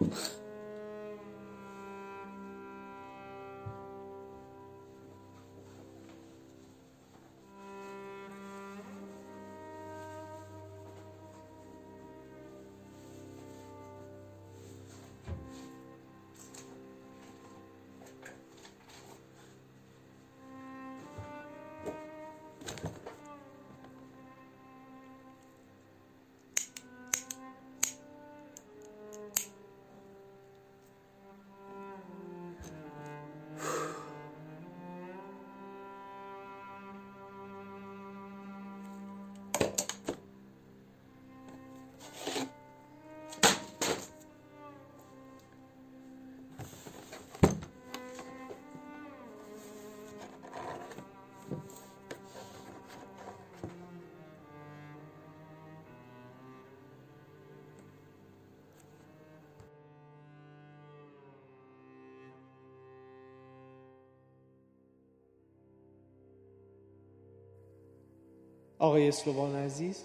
Peace. آقای اسلوان عزیز.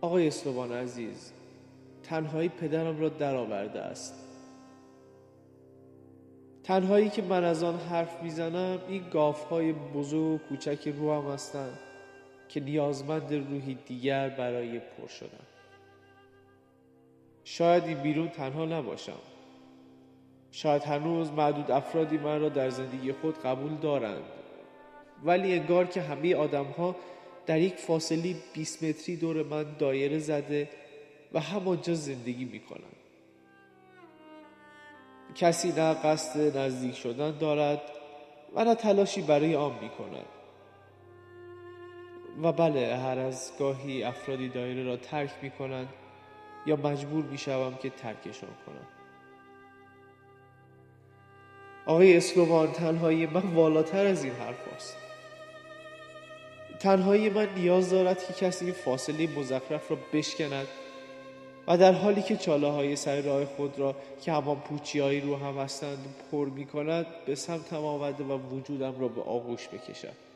آقای اسلوان عزیز تنهایی پدرم را درآورده است. تنهایی که من از آن حرف می‌زنم این گاف های بزرگ و کوچک روحم هستند که نیازمند روحی دیگر برای پر شدن. شاید این بیرون تنها نباشم. شاید هنوز معدود افرادی من را در زندگی خود قبول دارند ولی انگار که همه آدم ها در یک فاصله 20 متری دور من دایره زده و همانجا زندگی می کنند. کسی نه قصد نزدیک شدن دارد و نه تلاشی برای آن می کند. و بله هر از گاهی افرادی دایره را ترک می کنند یا مجبور می شوم که ترکشان کنم. آقای اسلوان تنهایی من والاتر از این حرف است. تنهایی من نیاز دارد که کسی این فاصله مزخرف را بشکند و در حالی که چاله های سر راه خود را که همان پوچی رو هم هستند پر می کند به سمتم آمده و وجودم را به آغوش بکشد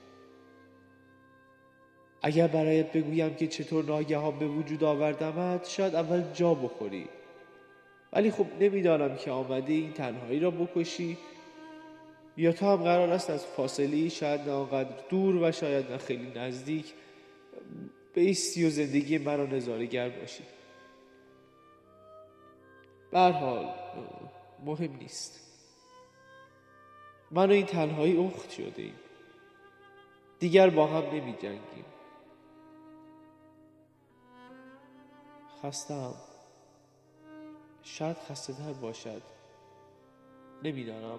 اگر برایت بگویم که چطور ناگهان به وجود آوردمت شاید اول جا بخوری ولی خب نمی‌دانم که آمده این تنهایی را بکشی یا تو هم قرار است از فاصله شاید نه آنقدر دور و شاید نه خیلی نزدیک بیستی و زندگی مرا نظارگر باشی. حال مهم نیست. من این تنهایی اخت شده ایم. دیگر با هم نمی جنگیم خستم شاید خسته باشد. نمی‌دانم.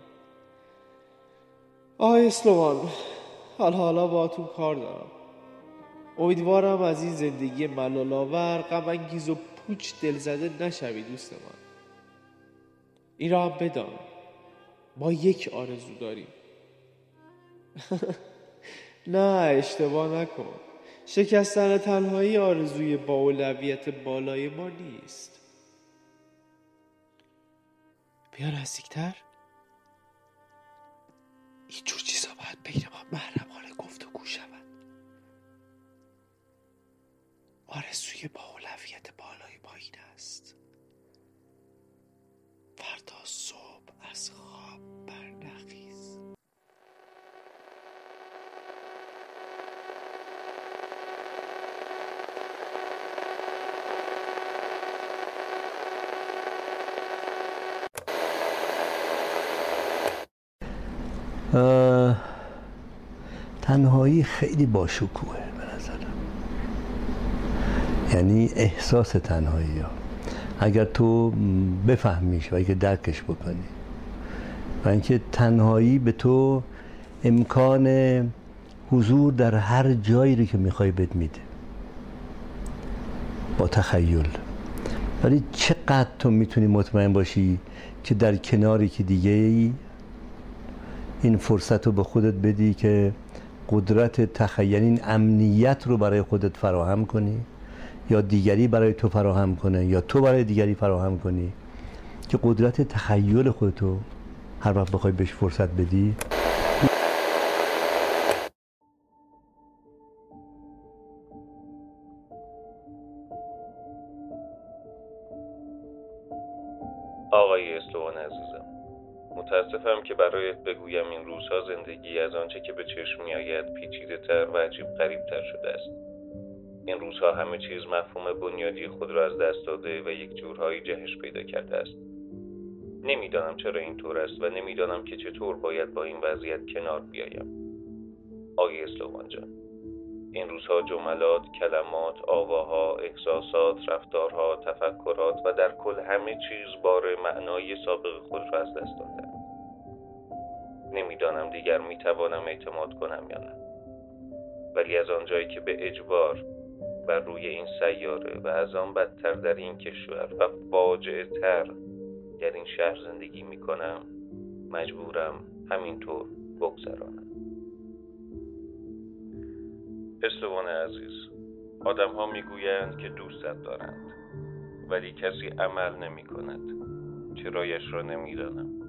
آقای اسلوان حال حالا با تو کار دارم. امیدوارم از این زندگی ملالاور غم انگیز و پوچ دلزده نشوی دوست من. این را بدان. ما یک آرزو داریم. نه اشتباه نکن. شکستن تنهایی آرزوی با اولویت بالای ما نیست. بیا نزدیکتر. محرمانه گفت و گو شود. آرزوی با اولویت بالای ما این است. فردا صبح از خواب برنخیز تنهایی خیلی باشکوهه به نظرم. یعنی احساس تنهایی ها. اگر تو بفهمیش و اگر درکش بکنی. و اینکه تنهایی به تو امکان حضور در هر جایی رو که می‌خوای بد میده. با تخیل. ولی چقدر تو می‌تونی مطمئن باشی که در کناری که دیگه ای این فرصت رو به خودت بدی که قدرت تخیل این امنیت رو برای خودت فراهم کنی یا دیگری برای تو فراهم کنه یا تو برای دیگری فراهم کنی که قدرت تخیل خودتو هر وقت بخوای بهش فرصت بدی. آقای اسلوان عزیزم. متاسفم که برایت بگویم این روزها زندگی از آنچه که به چشم میآید پیچیده تر و عجیب غریب تر شده است. این روزها همه چیز مفهوم بنیادی خود را از دست داده و یک جورهایی جهش پیدا کرده است. نمی‌دانم چرا اینطور است و نمی‌دانم که چطور باید با این وضعیت کنار بیایم. آقای اسلوان جان این روزها جملات، کلمات، آواها، احساسات، رفتارها، تفکرات و در کل همه چیز بار معنای سابق خود را از دست داده. نمی‌دانم دیگر می‌توانم اعتماد کنم یا نه. ولی از آنجایی که به اجبار بر روی این سیاره و از آن بدتر در این کشور و فاجعه تر در این شهر زندگی می کنم مجبورم همینطور بگذرانم. پستوان عزیز آدم ها می گویند که دوستت دارند ولی کسی عمل نمی کند چرایش را نمی‌دانم.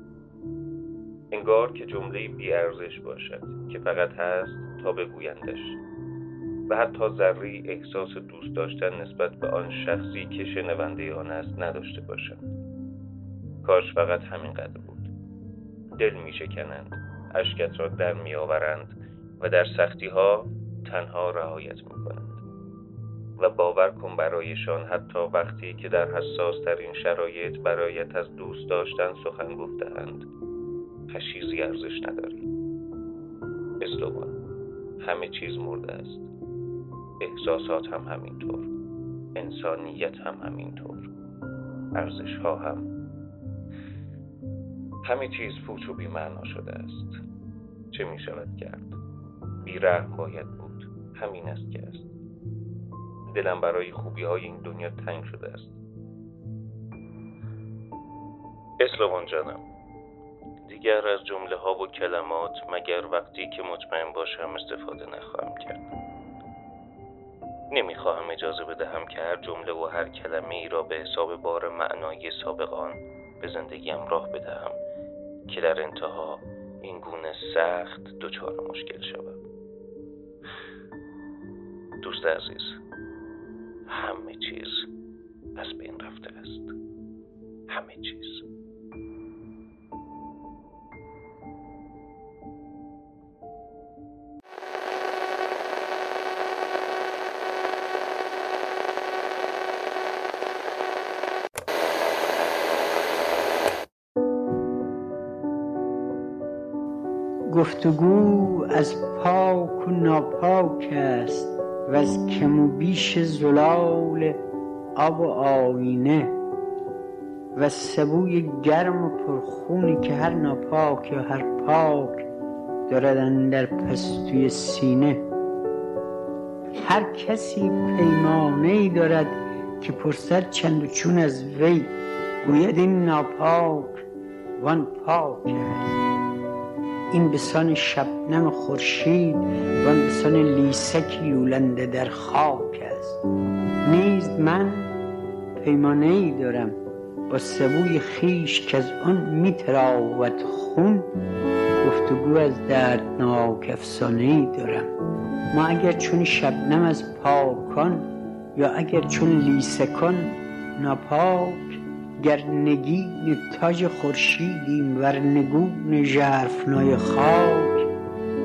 انگار که جمله بی ارزش باشد که فقط هست تا بگویندش. و حتی ذری احساس دوست داشتن نسبت به آن شخصی که شنونده آن است نداشته باشند کاش فقط همینقدر بود. دل می شکنند اشکت را در می آورند و در سختی ها تنها رعایت می کنند و باور کن برایشان حتی وقتی که در حساس ترین شرایط برایت از دوست داشتن سخن گفتهاند. چیزی ارزش نداری اسلوگان همه چیز مرده است. احساسات هم همینطور. انسانیت هم همینطور. ارزش ها هم. همه چیز پوچ و بیمعنا شده است. چه می شود کرد؟ بیرحم باید بود. همین است که است. دلم برای خوبی های این دنیا تنگ شده است. اسلوان جانم. دیگر از جمله ها و کلمات مگر وقتی که مطمئن باشم استفاده نخواهم کرد. نمی‌خواهم اجازه بدهم که هر جمله و هر کلمه ای را به حساب بار معنای سابقان به زندگیم راه بدهم که در انتها این گونه سخت دچار مشکل شود. دوست عزیز همه چیز از بین رفته است. همه چیز. گفتگو از پاک و ناپاک است و از کم و بیش زلال آب و آینه و سبوی گرم و پرخونی که هر ناپاک یا هر پاک دارد در پستوی سینه. هر کسی پیمانه ای دارد که پرسد چند و چون از وی گوید این ناپاک وان پاک است. این بسان شبنم خورشید و آن بسان لیسک یولنده در خاک است. نیز من پیمانه ای دارم با سبوی خیش که از آن میتراود خون. گفتگو از دردناک افسانه ای دارم. ما اگر چون شبنم از پاکان یا اگر چون لیسکان ناپاک گر نگین تاج خورشیدیم ور نگون ژرفنای خاک.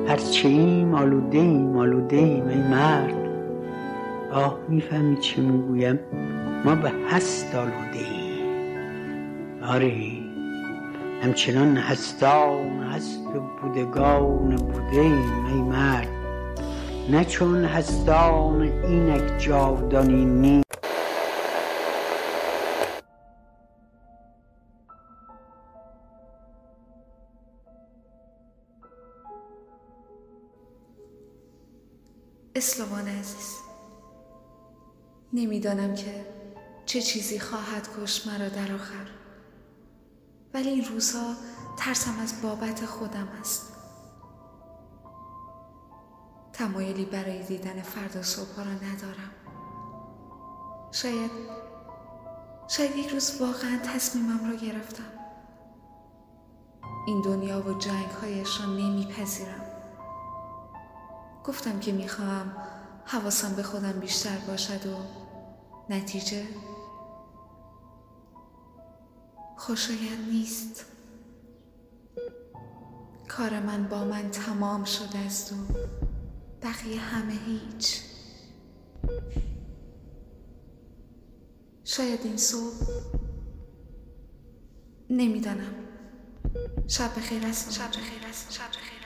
هرچه ایم آلوده ایم آلوده ایم ای مرد. آه می‌فهمی چه می‌گویم؟ ما به هست آلوده ایم آره همچنان هستان هست و بودگان بوده ایم ای مرد. نه چون هستان اینک جاودانی نیست اسلوان عزیز نمی‌دانم که چه چیزی خواهد کش مرا در آخر. ولی این روزها ترسم از بابت خودم است. تمایلی برای دیدن فردا صبح را ندارم. شاید شاید یک روز واقعا تصمیمم را گرفتم. این دنیا و جنگ هایش را نمیپذیرم. گفتم که می‌خواهم حواسم به خودم بیشتر باشد و نتیجه خوشایند نیست. کار من با من تمام شده است و بقیه همه هیچ. شاید این صبح نمی‌دانم. شب بخیر است شب بخیر است شب بخیر.